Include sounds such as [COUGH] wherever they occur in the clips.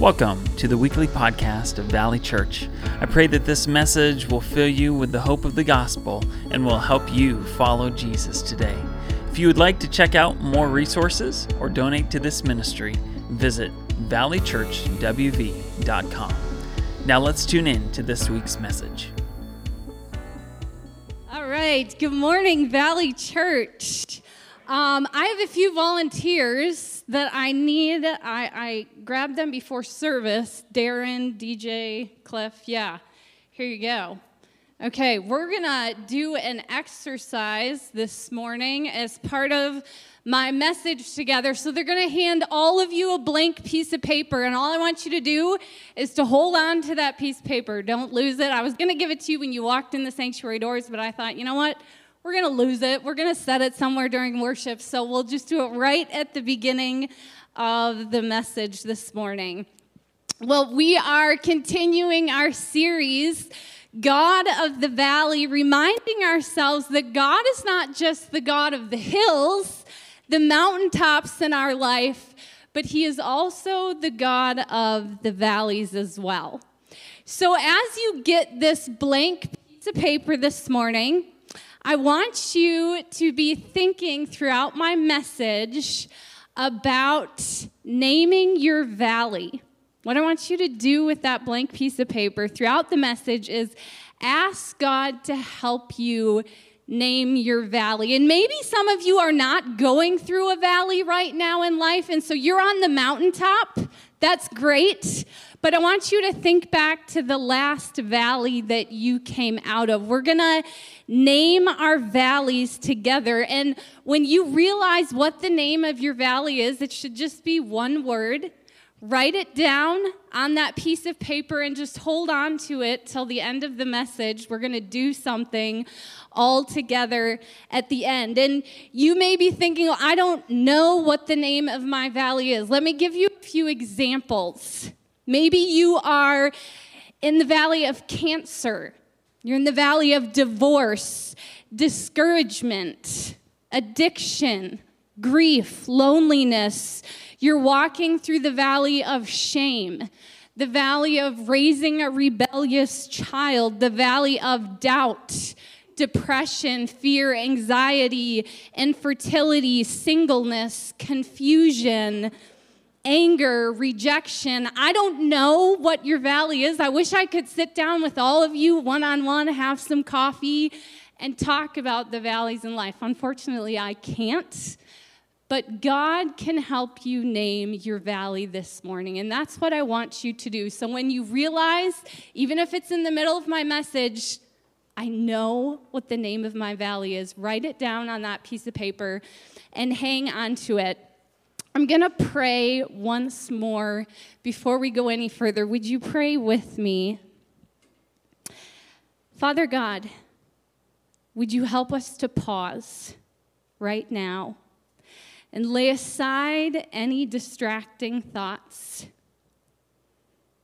Welcome to the weekly podcast of Valley Church. I pray that this message will fill you with the hope of the gospel and will help you follow Jesus today. If you would like to check out more resources or donate to this ministry, visit valleychurchwv.com. Now let's tune in to this week's message. All right. Good morning, Valley Church. Um, I have a few volunteers that I need. I, I grabbed them before service. Darren, DJ, Cliff. Yeah, here you go. Okay, we're gonna do an exercise this morning as part of my message together. So they're gonna hand all of you a blank piece of paper, and all I want you to do is to hold on to that piece of paper. Don't lose it. I was gonna give it to you when you walked in the sanctuary doors, but I thought, you know what? We're going to lose it. We're going to set it somewhere during worship. So we'll just do it right at the beginning of the message this morning. Well, we are continuing our series, God of the Valley, reminding ourselves that God is not just the God of the hills, the mountaintops in our life, but He is also the God of the valleys as well. So as you get this blank piece of paper this morning, I want you to be thinking throughout my message about naming your valley. What I want you to do with that blank piece of paper throughout the message is ask God to help you name your valley. And maybe some of you are not going through a valley right now in life, and so you're on the mountaintop. That's great. But I want you to think back to the last valley that you came out of. We're going to name our valleys together. And when you realize what the name of your valley is, it should just be one word. Write it down on that piece of paper and just hold on to it till the end of the message. We're going to do something all together at the end. And you may be thinking, I don't know what the name of my valley is. Let me give you a few examples. Maybe you are in the valley of cancer, you're in the valley of divorce, discouragement, addiction, grief, loneliness. You're walking through the valley of shame, the valley of raising a rebellious child, the valley of doubt, depression, fear, anxiety, infertility, singleness, confusion anger, rejection. I don't know what your valley is. I wish I could sit down with all of you one on one, have some coffee, and talk about the valleys in life. Unfortunately, I can't. But God can help you name your valley this morning. And that's what I want you to do. So when you realize, even if it's in the middle of my message, I know what the name of my valley is, write it down on that piece of paper and hang on to it. I'm going to pray once more before we go any further. Would you pray with me? Father God, would you help us to pause right now and lay aside any distracting thoughts?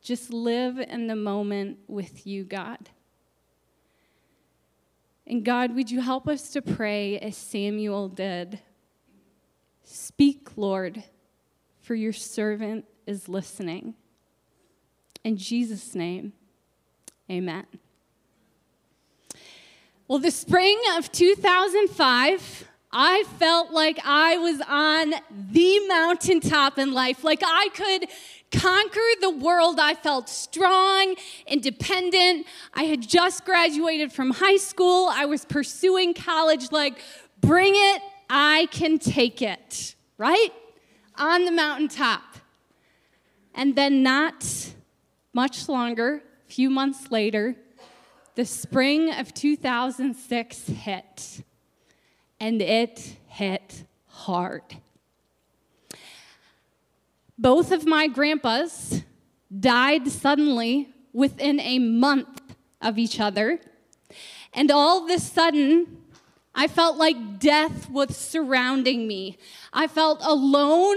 Just live in the moment with you, God. And God, would you help us to pray as Samuel did? Speak, Lord, for your servant is listening. In Jesus' name, amen. Well, the spring of 2005, I felt like I was on the mountaintop in life, like I could conquer the world. I felt strong, independent. I had just graduated from high school. I was pursuing college, like, bring it I can take it, right? On the mountaintop. And then, not much longer, a few months later, the spring of 2006 hit. And it hit hard. Both of my grandpas died suddenly within a month of each other. And all of a sudden, I felt like death was surrounding me. I felt alone,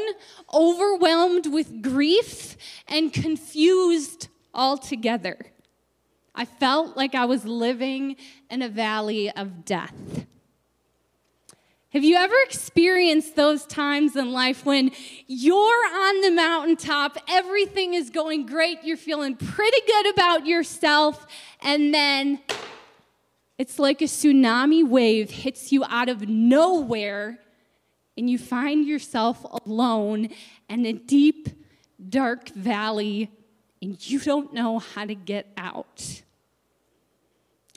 overwhelmed with grief, and confused altogether. I felt like I was living in a valley of death. Have you ever experienced those times in life when you're on the mountaintop, everything is going great, you're feeling pretty good about yourself, and then it's like a tsunami wave hits you out of nowhere, and you find yourself alone in a deep, dark valley, and you don't know how to get out?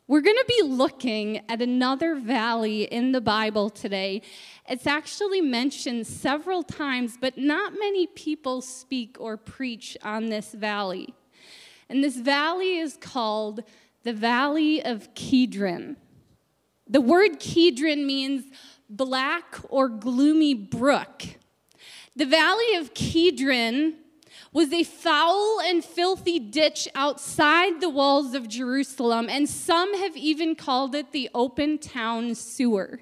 We're going to be looking at another valley in the Bible today. It's actually mentioned several times, but not many people speak or preach on this valley. And this valley is called the Valley of Kedron. The word Kedron means black or gloomy brook. The Valley of Kedron was a foul and filthy ditch outside the walls of Jerusalem, and some have even called it the open town sewer.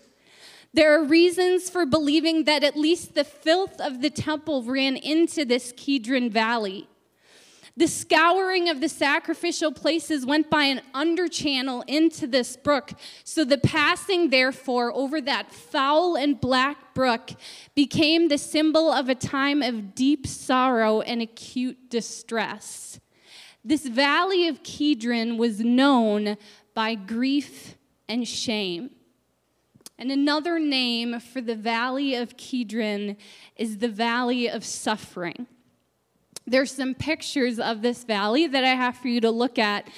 There are reasons for believing that at least the filth of the temple ran into this Kedron Valley. The scouring of the sacrificial places went by an under channel into this brook. So the passing, therefore, over that foul and black brook became the symbol of a time of deep sorrow and acute distress. This valley of Kedron was known by grief and shame. And another name for the valley of Kedron is the valley of suffering. There's some pictures of this valley that I have for you to look at.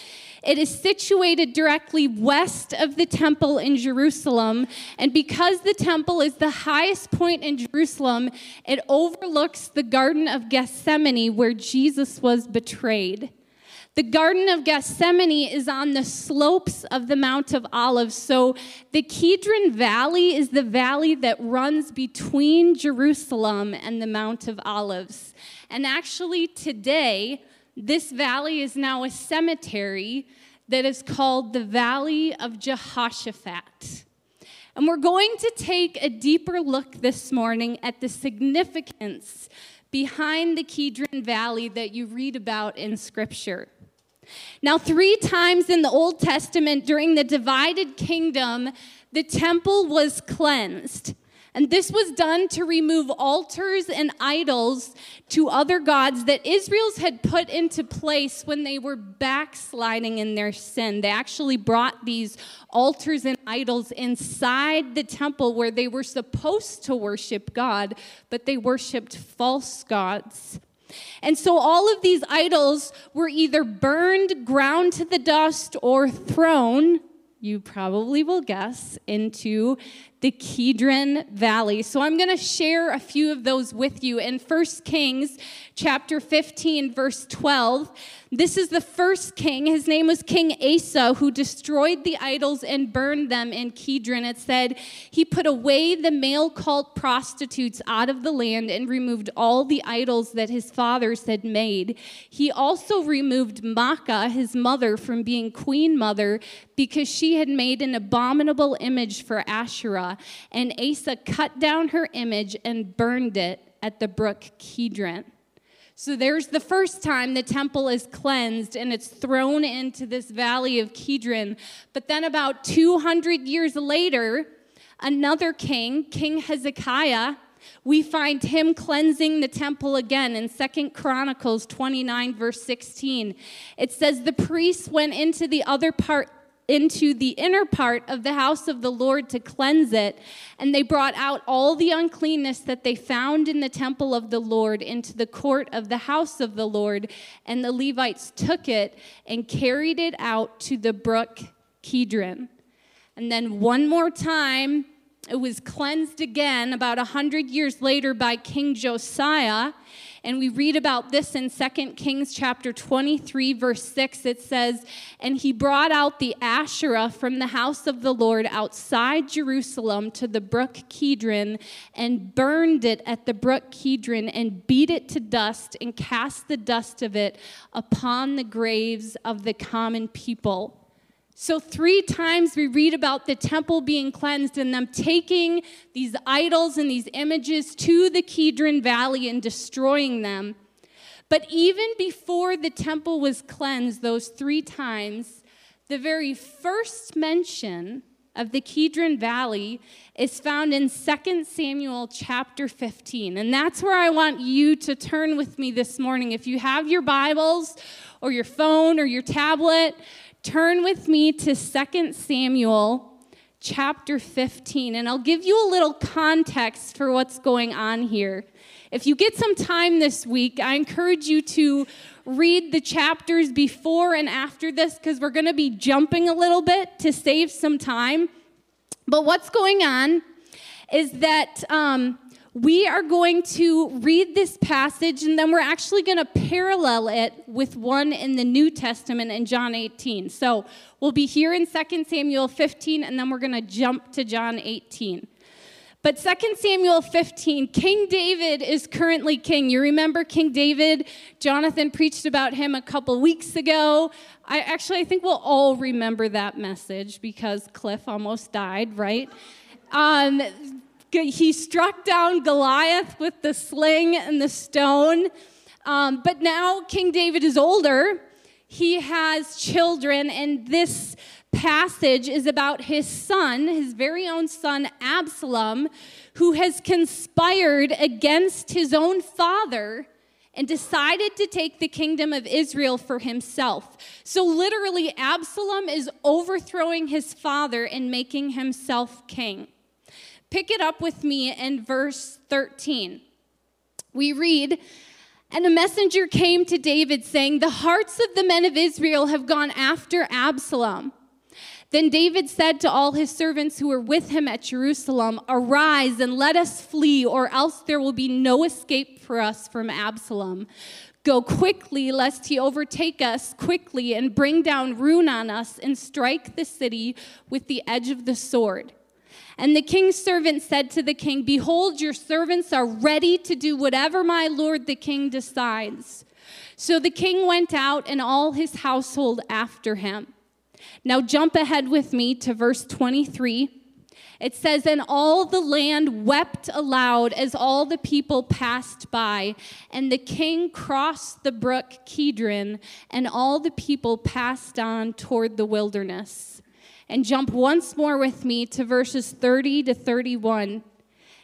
It is situated directly west of the temple in Jerusalem. And because the temple is the highest point in Jerusalem, it overlooks the Garden of Gethsemane where Jesus was betrayed. The Garden of Gethsemane is on the slopes of the Mount of Olives. So the Kedron Valley is the valley that runs between Jerusalem and the Mount of Olives. And actually, today, this valley is now a cemetery that is called the Valley of Jehoshaphat. And we're going to take a deeper look this morning at the significance behind the Kedron Valley that you read about in Scripture. Now, three times in the Old Testament during the divided kingdom, the temple was cleansed. And this was done to remove altars and idols to other gods that Israel's had put into place when they were backsliding in their sin. They actually brought these altars and idols inside the temple where they were supposed to worship God, but they worshiped false gods. And so all of these idols were either burned, ground to the dust, or thrown, you probably will guess, into the Kedron Valley. So I'm going to share a few of those with you. In 1 Kings chapter 15 verse 12, this is the first king. His name was King Asa who destroyed the idols and burned them in Kedron. It said, "He put away the male cult prostitutes out of the land and removed all the idols that his fathers had made. He also removed Maacah, his mother, from being queen mother because she had made an abominable image for Asherah." and Asa cut down her image and burned it at the brook Kedron. So there's the first time the temple is cleansed and it's thrown into this valley of Kedron. But then about 200 years later, another king, King Hezekiah, we find him cleansing the temple again in Second Chronicles 29, verse 16. It says, The priests went into the other part into the inner part of the house of the Lord to cleanse it. And they brought out all the uncleanness that they found in the temple of the Lord into the court of the house of the Lord. And the Levites took it and carried it out to the brook Kedron. And then one more time, it was cleansed again about a hundred years later by King Josiah. And we read about this in 2 Kings chapter 23, verse 6. It says, And he brought out the Asherah from the house of the Lord outside Jerusalem to the brook Kedron, and burned it at the brook Kedron, and beat it to dust, and cast the dust of it upon the graves of the common people. So, three times we read about the temple being cleansed and them taking these idols and these images to the Kedron Valley and destroying them. But even before the temple was cleansed, those three times, the very first mention of the Kidron Valley is found in 2 Samuel chapter 15. And that's where I want you to turn with me this morning. If you have your Bibles or your phone or your tablet, turn with me to 2 Samuel chapter 15. And I'll give you a little context for what's going on here. If you get some time this week, I encourage you to read the chapters before and after this because we're going to be jumping a little bit to save some time. But what's going on is that um, we are going to read this passage and then we're actually going to parallel it with one in the New Testament in John 18. So we'll be here in 2 Samuel 15 and then we're going to jump to John 18. But 2 Samuel 15, King David is currently king. You remember King David? Jonathan preached about him a couple weeks ago. I actually I think we'll all remember that message because Cliff almost died, right? Um, he struck down Goliath with the sling and the stone. Um, but now King David is older. He has children, and this passage is about his son, his very own son, Absalom, who has conspired against his own father and decided to take the kingdom of Israel for himself. So, literally, Absalom is overthrowing his father and making himself king. Pick it up with me in verse 13. We read, and a messenger came to David saying, The hearts of the men of Israel have gone after Absalom. Then David said to all his servants who were with him at Jerusalem, Arise and let us flee, or else there will be no escape for us from Absalom. Go quickly, lest he overtake us quickly and bring down ruin on us and strike the city with the edge of the sword. And the king's servant said to the king, Behold, your servants are ready to do whatever my lord the king decides. So the king went out and all his household after him. Now jump ahead with me to verse 23. It says, And all the land wept aloud as all the people passed by. And the king crossed the brook Kidron, and all the people passed on toward the wilderness. And jump once more with me to verses 30 to 31.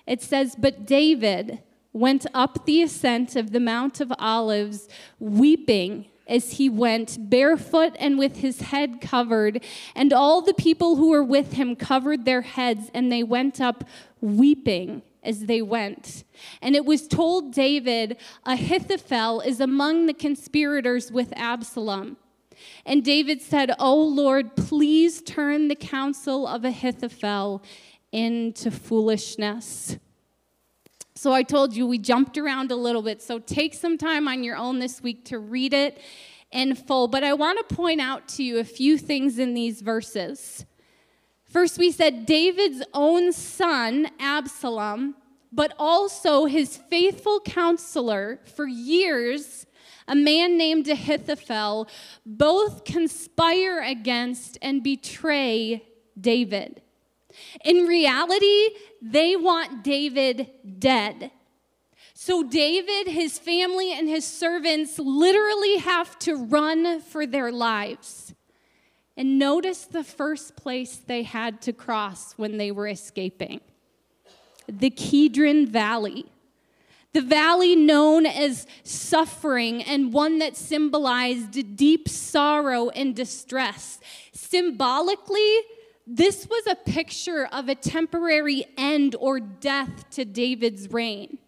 It says, But David went up the ascent of the Mount of Olives, weeping as he went, barefoot and with his head covered. And all the people who were with him covered their heads, and they went up weeping as they went. And it was told David, Ahithophel is among the conspirators with Absalom. And David said, O Lord, please turn the counsel of Ahithophel into foolishness. So I told you we jumped around a little bit. So take some time on your own this week to read it in full. But I want to point out to you a few things in these verses. First, we said David's own son, Absalom, but also his faithful counselor for years, a man named Ahithophel, both conspire against and betray David. In reality, they want David dead. So, David, his family, and his servants literally have to run for their lives. And notice the first place they had to cross when they were escaping the Kidron Valley. The valley known as suffering and one that symbolized deep sorrow and distress. Symbolically, this was a picture of a temporary end or death to David's reign.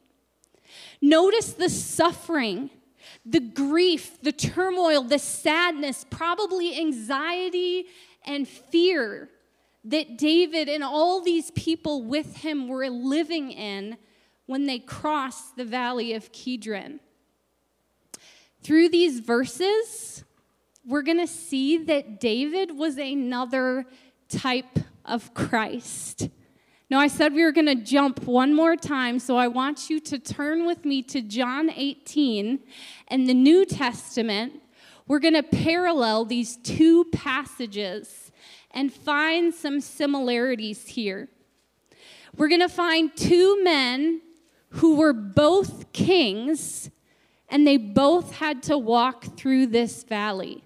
Notice the suffering, the grief, the turmoil, the sadness, probably anxiety and fear that David and all these people with him were living in when they crossed the valley of Kidron. Through these verses, we're going to see that David was another type of Christ. Now, I said we were going to jump one more time, so I want you to turn with me to John 18 and the New Testament. We're going to parallel these two passages and find some similarities here. We're going to find two men who were both kings, and they both had to walk through this valley.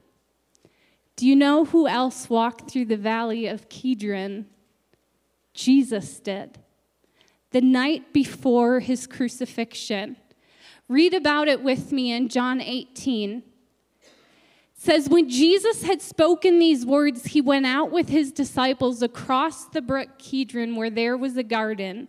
Do you know who else walked through the valley of Kidron Jesus did. The night before his crucifixion. Read about it with me in John 18 says when Jesus had spoken these words, he went out with his disciples across the brook Kidron where there was a garden,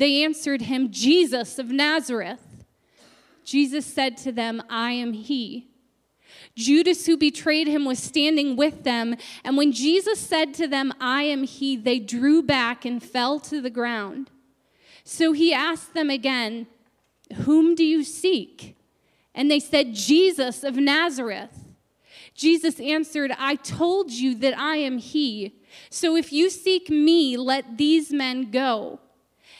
They answered him, Jesus of Nazareth. Jesus said to them, I am he. Judas, who betrayed him, was standing with them, and when Jesus said to them, I am he, they drew back and fell to the ground. So he asked them again, Whom do you seek? And they said, Jesus of Nazareth. Jesus answered, I told you that I am he. So if you seek me, let these men go.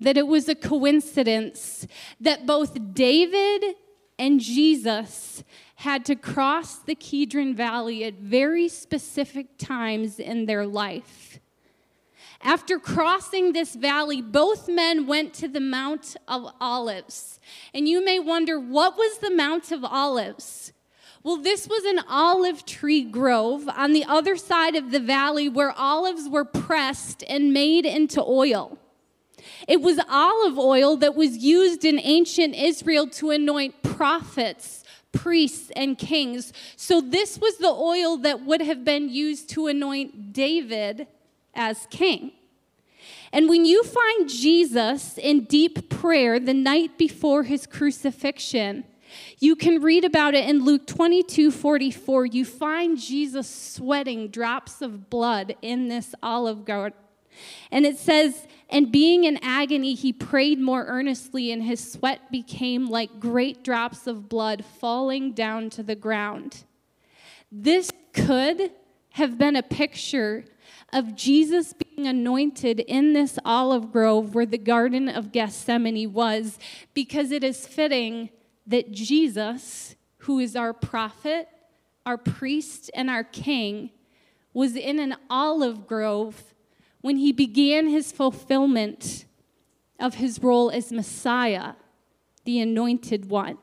that it was a coincidence that both David and Jesus had to cross the Kidron Valley at very specific times in their life. After crossing this valley, both men went to the Mount of Olives. And you may wonder, what was the Mount of Olives? Well, this was an olive tree grove on the other side of the valley where olives were pressed and made into oil. It was olive oil that was used in ancient Israel to anoint prophets, priests, and kings. So, this was the oil that would have been used to anoint David as king. And when you find Jesus in deep prayer the night before his crucifixion, you can read about it in Luke 22 44. You find Jesus sweating drops of blood in this olive garden. And it says, and being in agony, he prayed more earnestly, and his sweat became like great drops of blood falling down to the ground. This could have been a picture of Jesus being anointed in this olive grove where the Garden of Gethsemane was, because it is fitting that Jesus, who is our prophet, our priest, and our king, was in an olive grove when he began his fulfillment of his role as Messiah, the anointed one.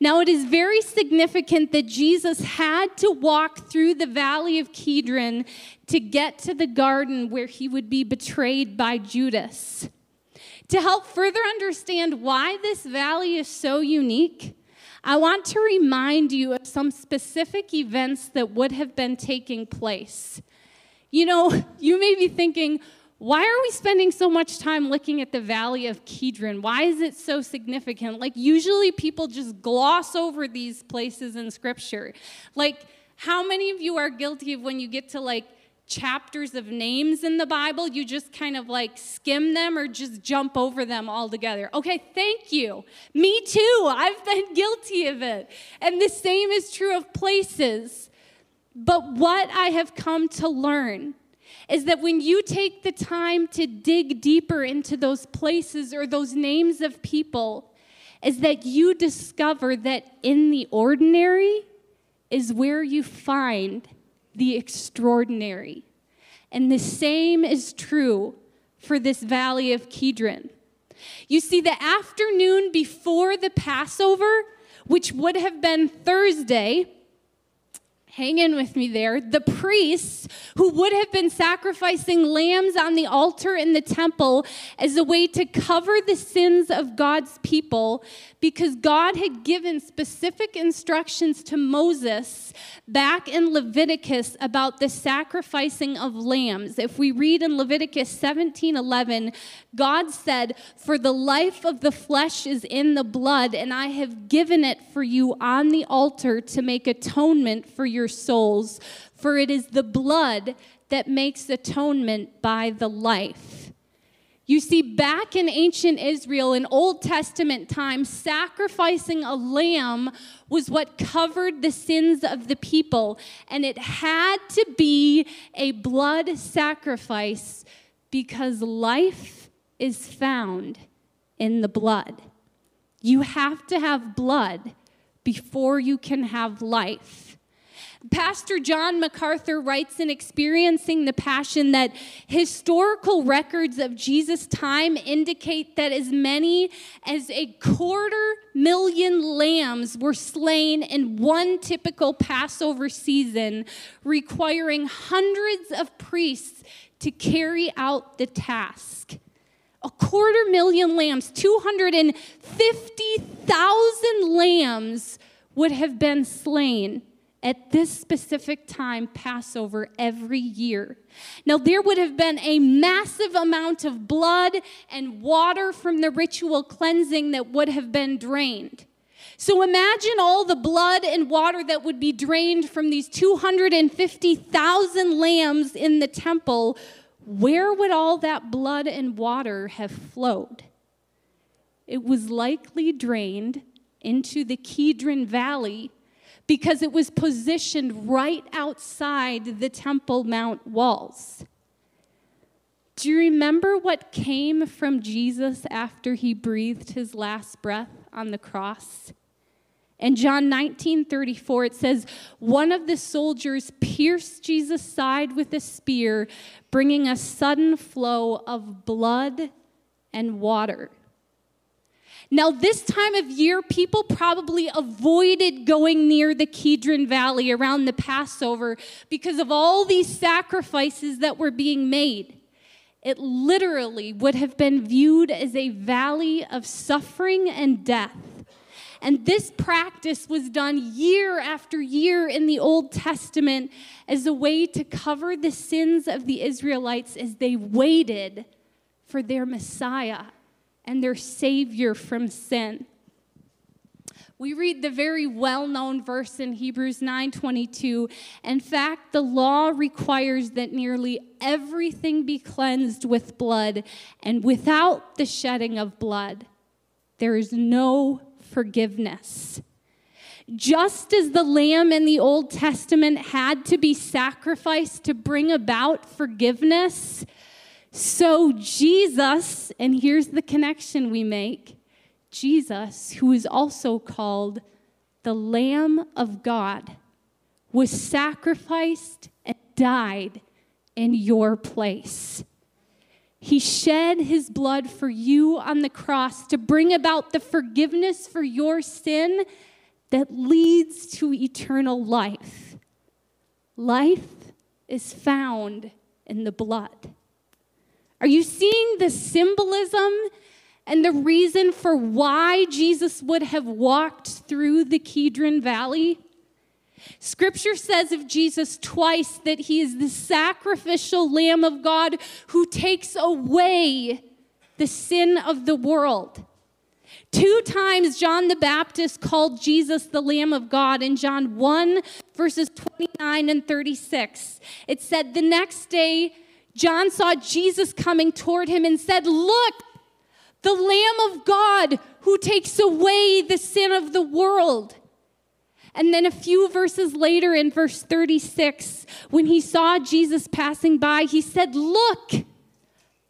Now, it is very significant that Jesus had to walk through the valley of Kidron to get to the garden where he would be betrayed by Judas. To help further understand why this valley is so unique, I want to remind you of some specific events that would have been taking place. You know, [LAUGHS] you may be thinking, why are we spending so much time looking at the Valley of Kidron? Why is it so significant? Like, usually people just gloss over these places in Scripture. Like, how many of you are guilty of when you get to like chapters of names in the Bible, you just kind of like skim them or just jump over them altogether? Okay, thank you. Me too. I've been [LAUGHS] guilty of it. And the same is true of places. But what I have come to learn is that when you take the time to dig deeper into those places or those names of people, is that you discover that in the ordinary is where you find the extraordinary. And the same is true for this valley of Kidron. You see, the afternoon before the Passover, which would have been Thursday, hang in with me there, the priests who would have been sacrificing lambs on the altar in the temple as a way to cover the sins of God's people because God had given specific instructions to Moses back in Leviticus about the sacrificing of lambs. If we read in Leviticus 17 11, God said, For the life of the flesh is in the blood, and I have given it for you on the altar to make atonement for your souls. For it is the blood that makes atonement by the life. You see, back in ancient Israel, in Old Testament times, sacrificing a lamb was what covered the sins of the people. And it had to be a blood sacrifice because life is found in the blood. You have to have blood before you can have life. Pastor John MacArthur writes in Experiencing the Passion that historical records of Jesus' time indicate that as many as a quarter million lambs were slain in one typical Passover season, requiring hundreds of priests to carry out the task. A quarter million lambs, 250,000 lambs would have been slain at this specific time, Passover, every year. Now, there would have been a massive amount of blood and water from the ritual cleansing that would have been drained. So imagine all the blood and water that would be drained from these 250,000 lambs in the temple. Where would all that blood and water have flowed? It was likely drained into the Kidron Valley because it was positioned right outside the Temple Mount walls. Do you remember what came from Jesus after he breathed his last breath on the cross? In John 19 34, it says, One of the soldiers pierced Jesus' side with a spear, bringing a sudden flow of blood and water. Now, this time of year, people probably avoided going near the Kidron Valley around the Passover because of all these sacrifices that were being made. It literally would have been viewed as a valley of suffering and death. And this practice was done year after year in the Old Testament as a way to cover the sins of the Israelites as they waited for their Messiah and their Savior from sin. We read the very well-known verse in Hebrews 9:22. In fact, the law requires that nearly everything be cleansed with blood, and without the shedding of blood, there is no forgiveness. Just as the lamb in the Old Testament had to be sacrificed to bring about forgiveness, so, Jesus, and here's the connection we make Jesus, who is also called the Lamb of God, was sacrificed and died in your place. He shed his blood for you on the cross to bring about the forgiveness for your sin that leads to eternal life. Life is found in the blood. Are you seeing the symbolism and the reason for why Jesus would have walked through the Kidron Valley? Scripture says of Jesus twice that he is the sacrificial Lamb of God who takes away the sin of the world. Two times John the Baptist called Jesus the Lamb of God in John 1, verses 29 and 36. It said, The next day, John saw Jesus coming toward him and said, Look, the Lamb of God who takes away the sin of the world. And then a few verses later, in verse 36, when he saw Jesus passing by, he said, Look,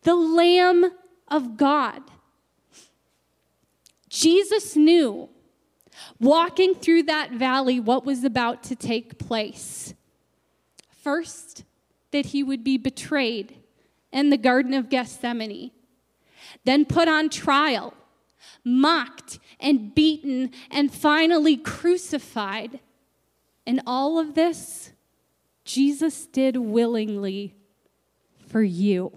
the Lamb of God. Jesus knew, walking through that valley, what was about to take place. First, that he would be betrayed in the Garden of Gethsemane, then put on trial, mocked and beaten, and finally crucified. And all of this, Jesus did willingly for you.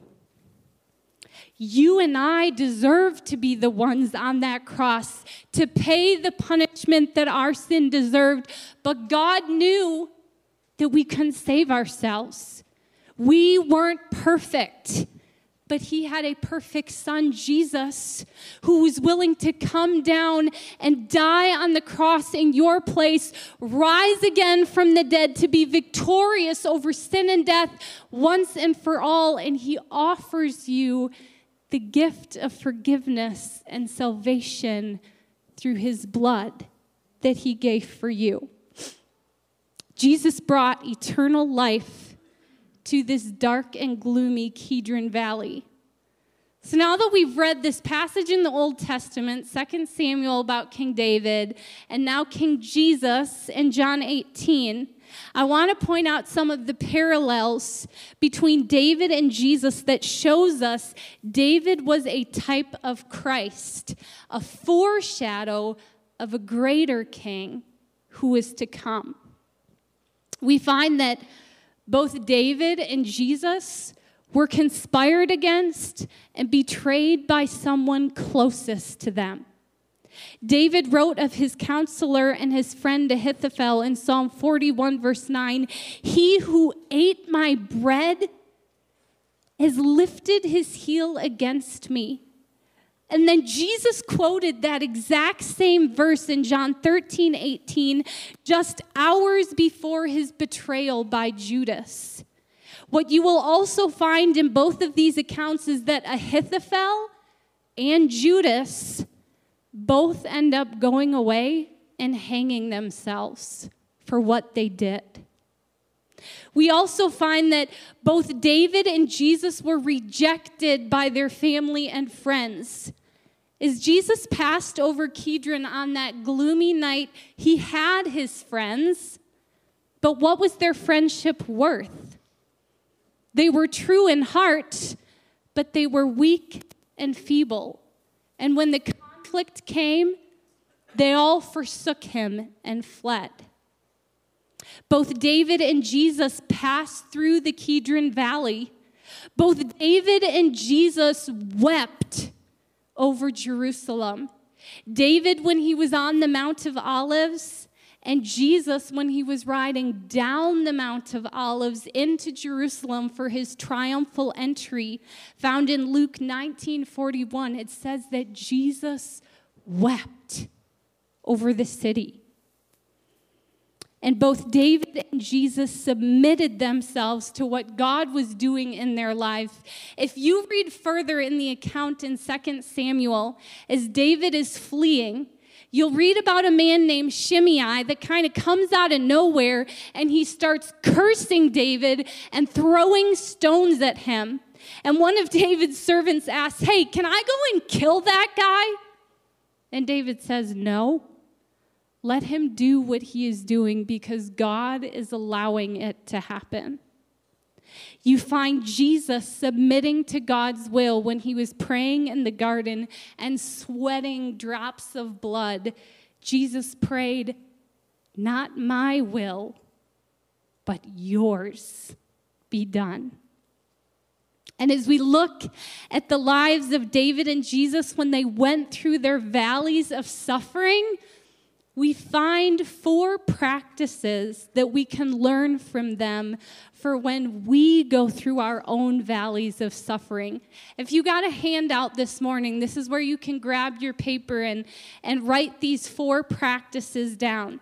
You and I deserve to be the ones on that cross to pay the punishment that our sin deserved, but God knew that we couldn't save ourselves. We weren't perfect but he had a perfect son, Jesus, who was willing to come down and die on the cross in your place, rise again from the dead to be victorious over sin and death once and for all. And he offers you the gift of forgiveness and salvation through his blood that he gave for you. Jesus brought eternal life to this dark and gloomy Kedron Valley. So now that we've read this passage in the Old Testament, 2 Samuel about King David, and now King Jesus in John 18, I want to point out some of the parallels between David and Jesus that shows us David was a type of Christ, a foreshadow of a greater king who is to come. We find that both David and Jesus were conspired against and betrayed by someone closest to them. David wrote of his counselor and his friend Ahithophel in Psalm 41, verse 9 He who ate my bread has lifted his heel against me. And then Jesus quoted that exact same verse in John 13, 18, just hours before his betrayal by Judas. What you will also find in both of these accounts is that Ahithophel and Judas both end up going away and hanging themselves for what they did. We also find that both David and Jesus were rejected by their family and friends. As Jesus passed over Kedron on that gloomy night, he had his friends, but what was their friendship worth? They were true in heart, but they were weak and feeble. And when the conflict came, they all forsook him and fled. Both David and Jesus passed through the Kedron Valley. Both David and Jesus wept over Jerusalem. David, when he was on the Mount of Olives, and Jesus, when he was riding down the Mount of Olives into Jerusalem for his triumphal entry, found in Luke 19 41, it says that Jesus wept over the city. And both David and Jesus submitted themselves to what God was doing in their life. If you read further in the account in 2 Samuel, as David is fleeing, you'll read about a man named Shimei that kind of comes out of nowhere and he starts cursing David and throwing stones at him. And one of David's servants asks, Hey, can I go and kill that guy? And David says, No. Let him do what he is doing because God is allowing it to happen. You find Jesus submitting to God's will when he was praying in the garden and sweating drops of blood. Jesus prayed, Not my will, but yours be done. And as we look at the lives of David and Jesus when they went through their valleys of suffering, we find four practices that we can learn from them for when we go through our own valleys of suffering. If you got a handout this morning, this is where you can grab your paper and, and write these four practices down.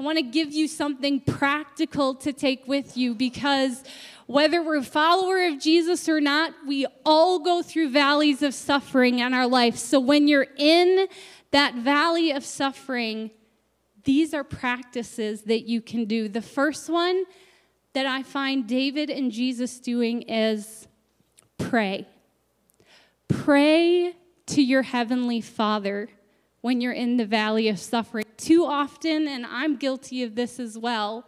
I want to give you something practical to take with you because whether we're a follower of Jesus or not, we all go through valleys of suffering in our life. So when you're in that valley of suffering, these are practices that you can do. The first one that I find David and Jesus doing is pray. Pray to your heavenly Father when you're in the valley of suffering. Too often, and I'm guilty of this as well,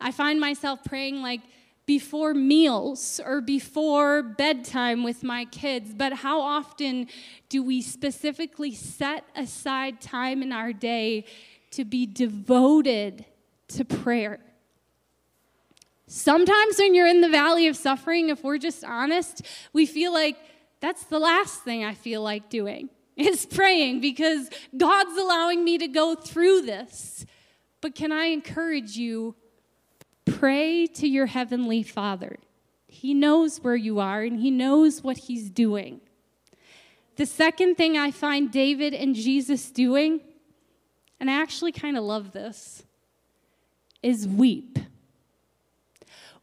I find myself praying like before meals or before bedtime with my kids. But how often do we specifically set aside time in our day to be devoted to prayer. Sometimes when you're in the valley of suffering, if we're just honest, we feel like that's the last thing I feel like doing [LAUGHS] is praying because God's allowing me to go through this. But can I encourage you? Pray to your heavenly Father. He knows where you are and he knows what he's doing. The second thing I find David and Jesus doing, and I actually kind of love this, is weep.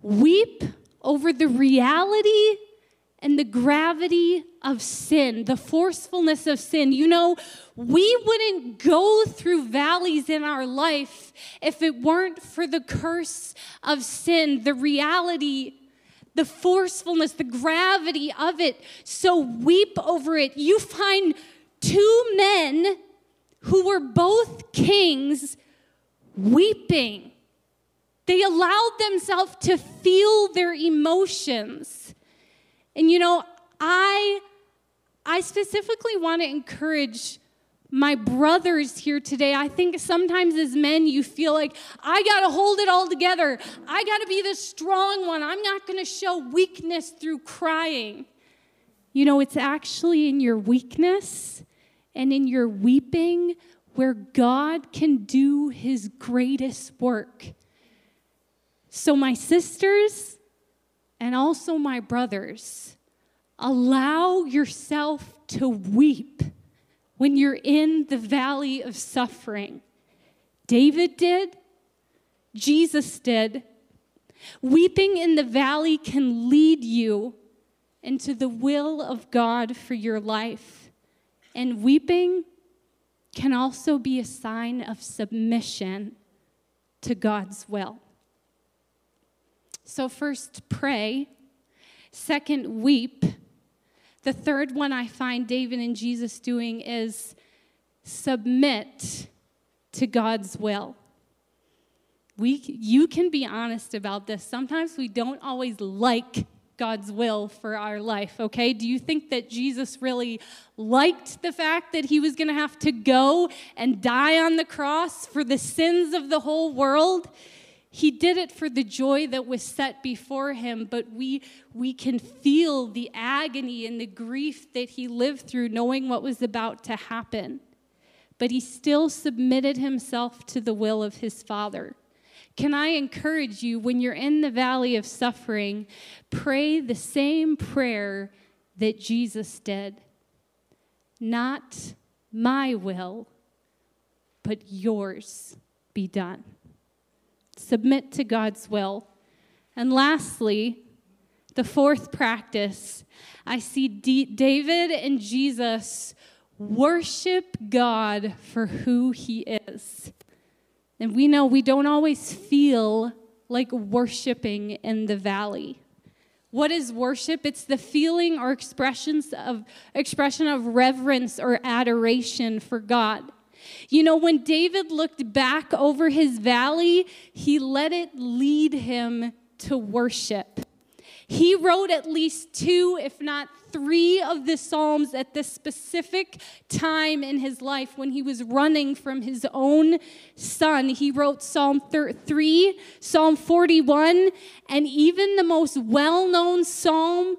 Weep over the reality and the gravity of sin, the forcefulness of sin. You know, we wouldn't go through valleys in our life if it weren't for the curse of sin, the reality, the forcefulness, the gravity of it. So weep over it. You find two men who were both kings weeping. They allowed themselves to feel their emotions. And you know, I I specifically want to encourage my brothers here today. I think sometimes as men, you feel like, I got to hold it all together. I got to be the strong one. I'm not going to show weakness through crying. You know, it's actually in your weakness and in your weeping where God can do his greatest work. So, my sisters and also my brothers, allow yourself to weep when you're in the valley of suffering. David did, Jesus did. Weeping in the valley can lead you into the will of God for your life. And weeping can also be a sign of submission to God's will. So, first, pray. Second, weep. The third one I find David and Jesus doing is submit to God's will. We, you can be honest about this. Sometimes we don't always like God's will for our life, okay? Do you think that Jesus really liked the fact that he was going to have to go and die on the cross for the sins of the whole world? He did it for the joy that was set before him, but we, we can feel the agony and the grief that he lived through knowing what was about to happen. But he still submitted himself to the will of his Father. Can I encourage you when you're in the valley of suffering, pray the same prayer that Jesus did? Not my will, but yours be done submit to God's will. And lastly, the fourth practice, I see D- David and Jesus worship God for who he is. And we know we don't always feel like worshiping in the valley. What is worship? It's the feeling or expressions of expression of reverence or adoration for God. You know, when David looked back over his valley, he let it lead him to worship. He wrote at least two, if not three, of the Psalms at this specific time in his life when he was running from his own son. He wrote Psalm 3, Psalm 41, and even the most well known psalm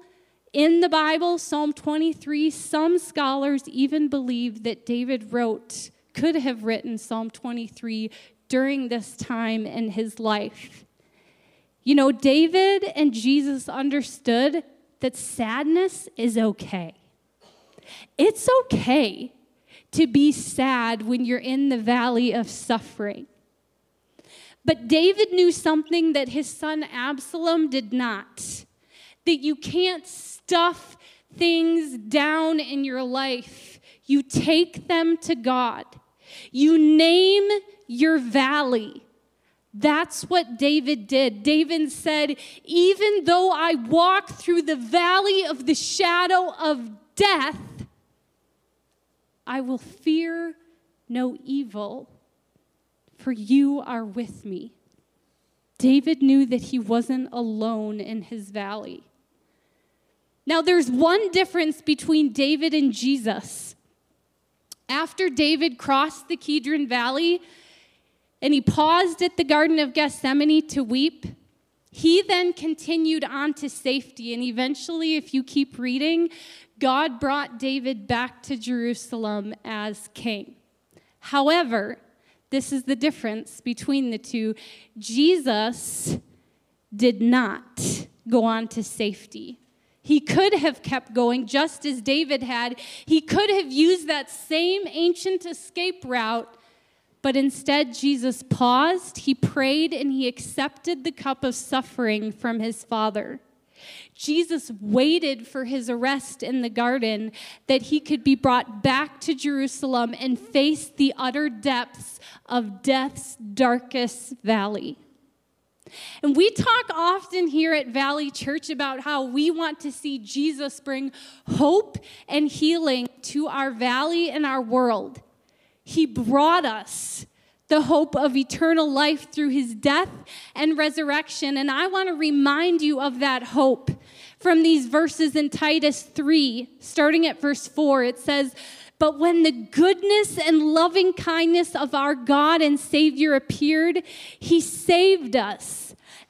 in the Bible, Psalm 23. Some scholars even believe that David wrote could have written Psalm 23 during this time in his life. You know, David and Jesus understood that sadness is okay. It's okay to be sad when you're in the valley of suffering. But David knew something that his son Absalom did not that you can't stuff things down in your life, you take them to God. You name your valley. That's what David did. David said, Even though I walk through the valley of the shadow of death, I will fear no evil, for you are with me. David knew that he wasn't alone in his valley. Now, there's one difference between David and Jesus. After David crossed the Kidron Valley, and he paused at the Garden of Gethsemane to weep. He then continued on to safety, and eventually, if you keep reading, God brought David back to Jerusalem as king. However, this is the difference between the two. Jesus did not go on to safety. He could have kept going just as David had. He could have used that same ancient escape route, but instead, Jesus paused, he prayed, and he accepted the cup of suffering from his Father. Jesus waited for his arrest in the garden that he could be brought back to Jerusalem and face the utter depths of death's darkest valley. And we talk often here at Valley Church about how we want to see Jesus bring hope and healing to our valley and our world. He brought us the hope of eternal life through his death and resurrection. And I want to remind you of that hope from these verses in Titus 3, starting at verse 4. It says, But when the goodness and loving kindness of our God and Savior appeared, he saved us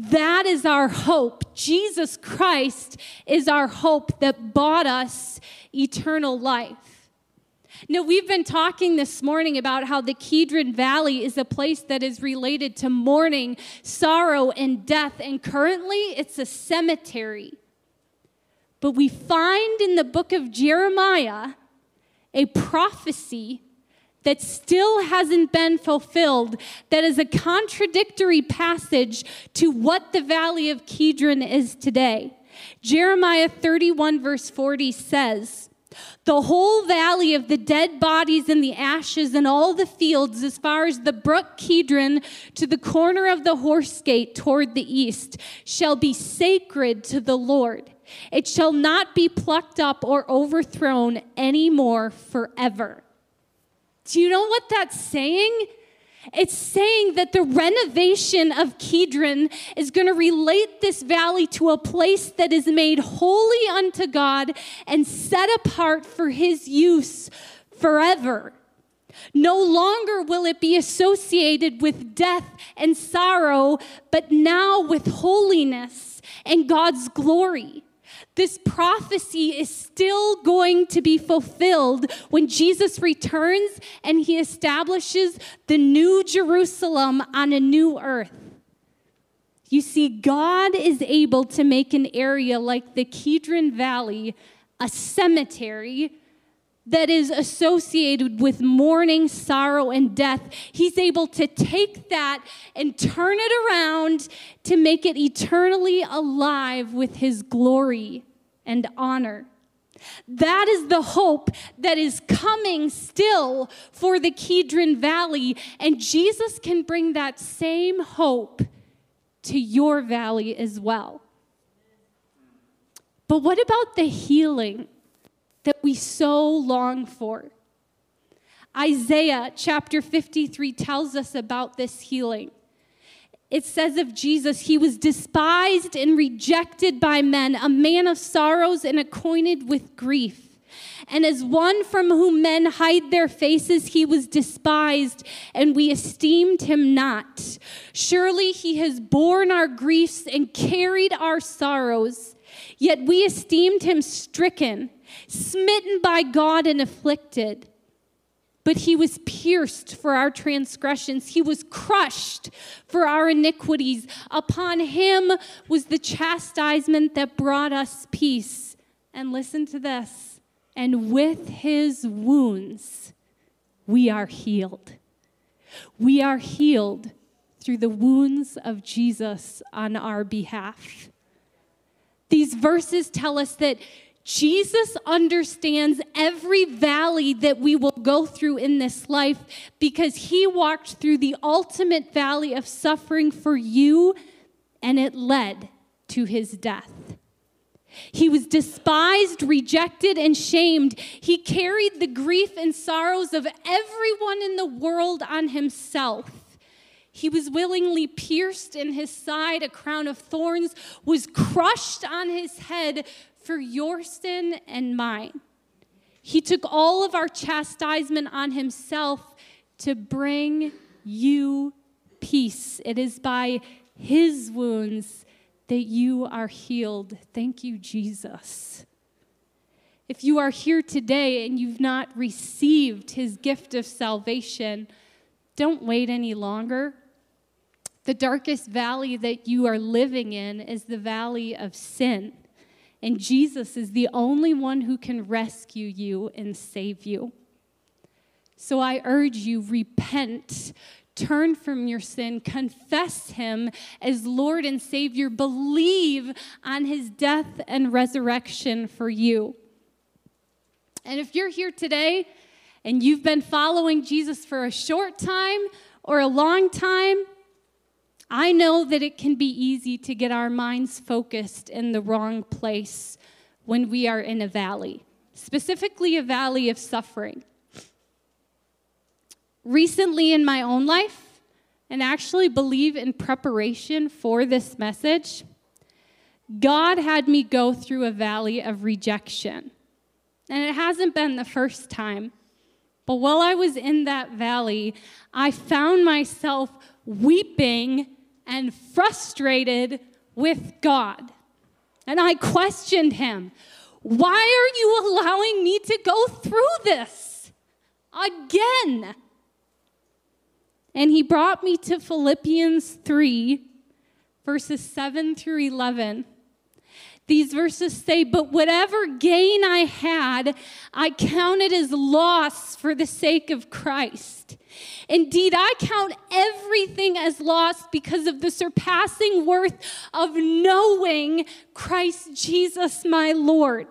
That is our hope. Jesus Christ is our hope that bought us eternal life. Now, we've been talking this morning about how the Kedron Valley is a place that is related to mourning, sorrow, and death, and currently it's a cemetery. But we find in the book of Jeremiah a prophecy that still hasn't been fulfilled, that is a contradictory passage to what the Valley of Kedron is today. Jeremiah 31, verse 40 says, the whole valley of the dead bodies and the ashes and all the fields, as far as the brook Kedron to the corner of the horse gate toward the east, shall be sacred to the Lord. It shall not be plucked up or overthrown any more forever. Do you know what that's saying? It's saying that the renovation of Kedron is going to relate this valley to a place that is made holy unto God and set apart for his use forever. No longer will it be associated with death and sorrow, but now with holiness and God's glory. This prophecy is still going to be fulfilled when Jesus returns and he establishes the new Jerusalem on a new earth. You see, God is able to make an area like the Kedron Valley a cemetery that is associated with mourning, sorrow, and death, he's able to take that and turn it around to make it eternally alive with his glory and honor. That is the hope that is coming still for the Kedron Valley, and Jesus can bring that same hope to your valley as well. But what about the healing that we so long for? Isaiah chapter 53 tells us about this healing it says of Jesus, he was despised and rejected by men, a man of sorrows and acquainted with grief. And as one from whom men hide their faces, he was despised, and we esteemed him not. Surely he has borne our griefs and carried our sorrows, yet we esteemed him stricken, smitten by God, and afflicted but he was pierced for our transgressions, he was crushed for our iniquities. Upon him was the chastisement that brought us peace. And listen to this and with his wounds, we are healed. We are healed through the wounds of Jesus on our behalf. These verses tell us that Jesus understands every valley that we will go through in this life because he walked through the ultimate valley of suffering for you and it led to his death. He was despised, rejected, and shamed. He carried the grief and sorrows of everyone in the world on himself. He was willingly pierced in his side, a crown of thorns was crushed on his head for your sin and mine. He took all of our chastisement on himself to bring you peace. It is by his wounds that you are healed. Thank you, Jesus. If you are here today and you've not received his gift of salvation, don't wait any longer. The darkest valley that you are living in is the valley of sin. And Jesus is the only one who can rescue you and save you. So I urge you, repent, turn from your sin, confess Him as Lord and Savior, believe on His death and resurrection for you. And if you're here today and you've been following Jesus for a short time or a long time, I know that it can be easy to get our minds focused in the wrong place when we are in a valley, specifically a valley of suffering. Recently in my own life, and actually believe in preparation for this message, God had me go through a valley of rejection. And it hasn't been the first time. But while I was in that valley, I found myself weeping and frustrated with God. And I questioned him, Why are you allowing me to go through this again? And he brought me to Philippians 3, verses 7 through 11. These verses say, But whatever gain I had, I counted as loss for the sake of Christ. Indeed, I count everything as lost because of the surpassing worth of knowing Christ Jesus my Lord.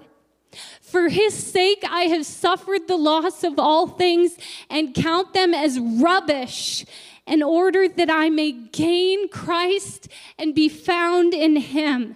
For his sake, I have suffered the loss of all things and count them as rubbish in order that I may gain Christ and be found in him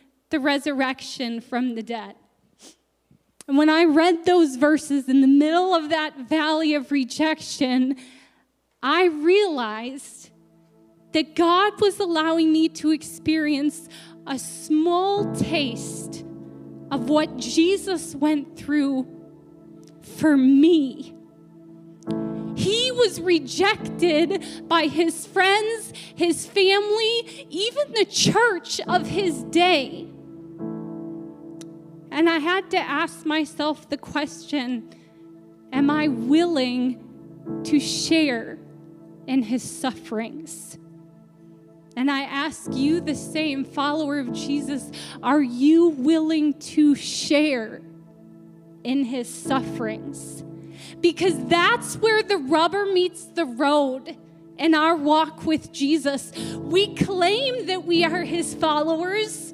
the resurrection from the dead. And when I read those verses in the middle of that valley of rejection, I realized that God was allowing me to experience a small taste of what Jesus went through for me. He was rejected by his friends, his family, even the church of his day. And I had to ask myself the question Am I willing to share in his sufferings? And I ask you, the same follower of Jesus, are you willing to share in his sufferings? Because that's where the rubber meets the road in our walk with Jesus. We claim that we are his followers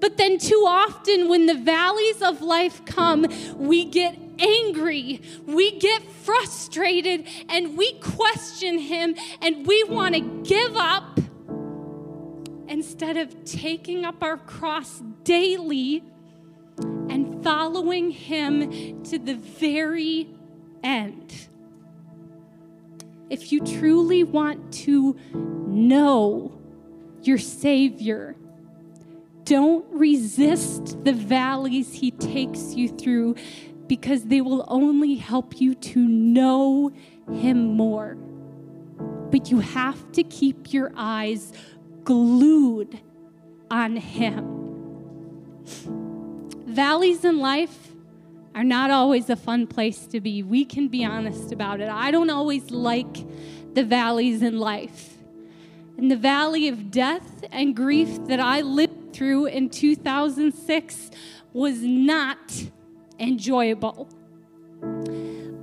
but then, too often, when the valleys of life come, we get angry, we get frustrated, and we question Him, and we want to give up instead of taking up our cross daily and following Him to the very end. If you truly want to know your Savior, don't resist the valleys He takes you through because they will only help you to know Him more. But you have to keep your eyes glued on Him. valleys in life are not always a fun place to be. We can be honest about it. I don't always like the valleys in life. And the valley of death and grief that I lived through in 2006 was not enjoyable.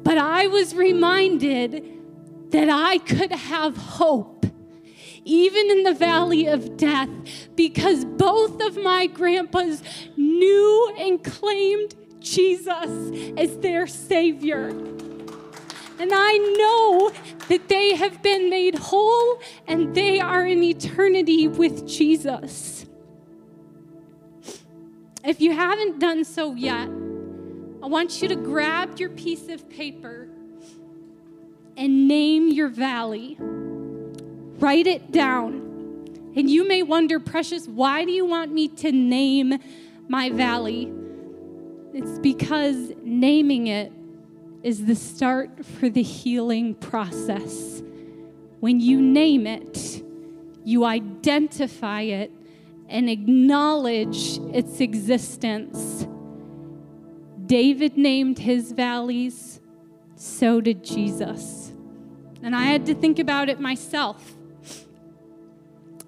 But I was reminded that I could have hope even in the valley of death because both of my grandpas knew and claimed Jesus as their Savior. And I know that they have been made whole and they are in eternity with Jesus. If you haven't done so yet, I want you to grab your piece of paper and name your valley. Write it down. And you may wonder, Precious, why do you want me to name my valley? It's because naming it is the start for the healing process. When you name it, you identify it and acknowledge its existence. David named his valleys, so did Jesus. And I had to think about it myself.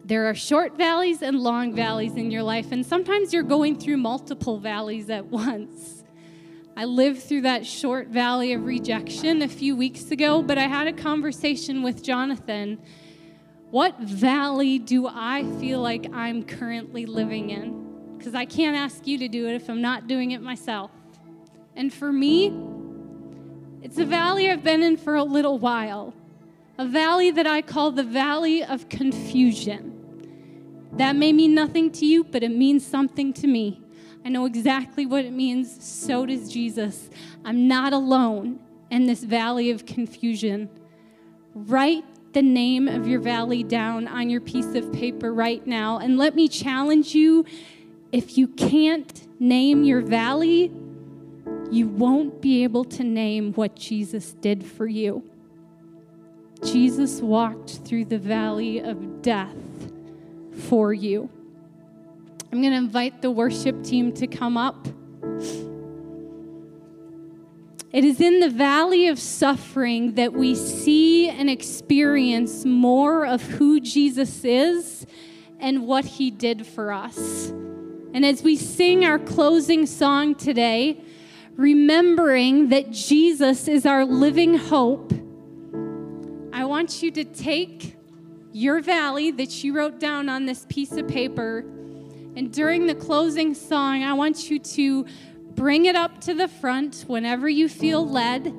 There are short valleys and long valleys in your life, and sometimes you're going through multiple valleys at once. I lived through that short valley of rejection a few weeks ago, but I had a conversation with Jonathan. What valley do I feel like I'm currently living in? Because I can't ask you to do it if I'm not doing it myself. And for me, it's a valley I've been in for a little while, a valley that I call the valley of confusion. That may mean nothing to you, but it means something to me. I know exactly what it means. So does Jesus. I'm not alone in this valley of confusion. Write the name of your valley down on your piece of paper right now. And let me challenge you if you can't name your valley, you won't be able to name what Jesus did for you. Jesus walked through the valley of death for you. I'm going to invite the worship team to come up. It is in the valley of suffering that we see and experience more of who Jesus is and what he did for us. And as we sing our closing song today, remembering that Jesus is our living hope, I want you to take your valley that you wrote down on this piece of paper. And during the closing song, I want you to bring it up to the front whenever you feel led.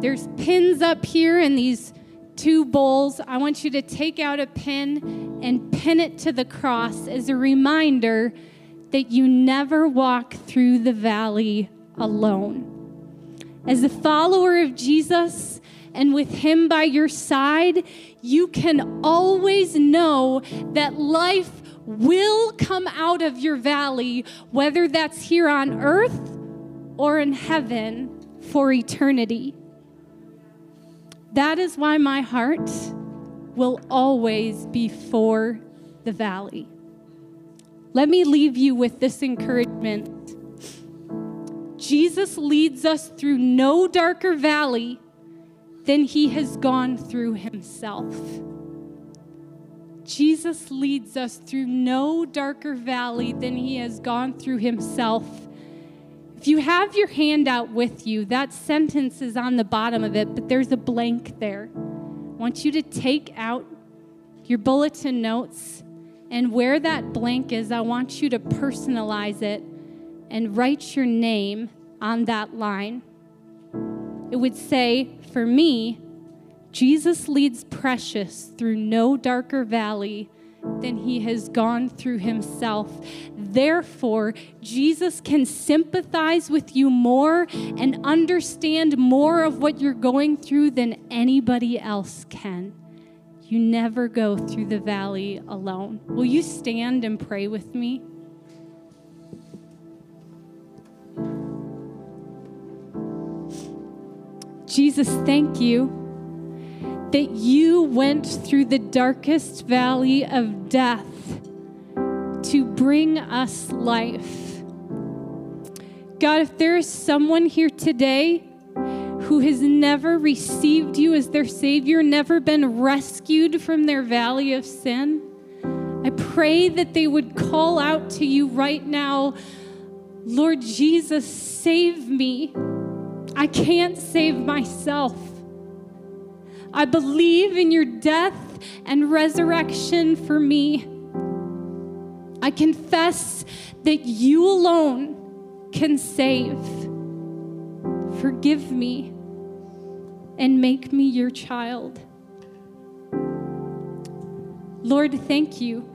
There's pins up here in these two bowls. I want you to take out a pin and pin it to the cross as a reminder that you never walk through the valley alone. As a follower of Jesus and with Him by your side, you can always know that life will come out of your valley, whether that's here on earth or in heaven for eternity. That is why my heart will always be for the valley. Let me leave you with this encouragement. Jesus leads us through no darker valley than he has gone through himself. Jesus leads us through no darker valley than he has gone through himself. If you have your handout with you, that sentence is on the bottom of it, but there's a blank there. I want you to take out your bulletin notes, and where that blank is, I want you to personalize it and write your name on that line. It would say, for me, Jesus leads Precious through no darker valley than he has gone through himself. Therefore, Jesus can sympathize with you more and understand more of what you're going through than anybody else can. You never go through the valley alone. Will you stand and pray with me? Jesus, thank you that you went through the darkest valley of death to bring us life. God, if there is someone here today who has never received you as their Savior, never been rescued from their valley of sin, I pray that they would call out to you right now Lord Jesus, save me. I can't save myself. I believe in your death and resurrection for me. I confess that you alone can save. Forgive me and make me your child. Lord, thank you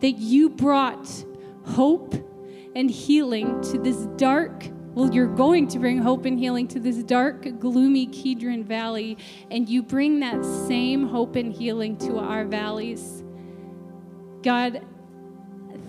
that you brought hope and healing to this dark well, you're going to bring hope and healing to this dark, gloomy Kedron Valley, and you bring that same hope and healing to our valleys. God,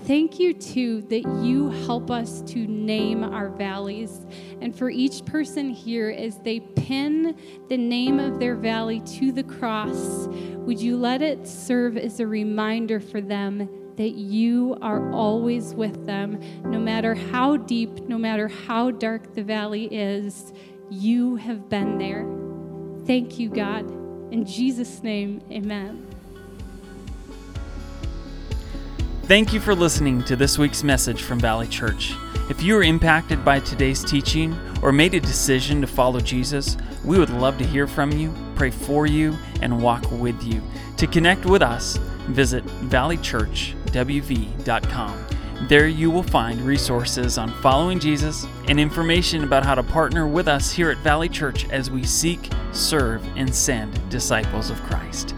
thank you too that you help us to name our valleys. And for each person here, as they pin the name of their valley to the cross, would you let it serve as a reminder for them that you are always with them. No matter how deep, no matter how dark the valley is, you have been there. Thank you, God. In Jesus' name, amen. Thank you for listening to this week's message from Valley Church. If you were impacted by today's teaching or made a decision to follow Jesus, we would love to hear from you, pray for you, and walk with you. To connect with us, visit valleychurchwv.com. There you will find resources on following Jesus and information about how to partner with us here at Valley Church as we seek, serve, and send disciples of Christ.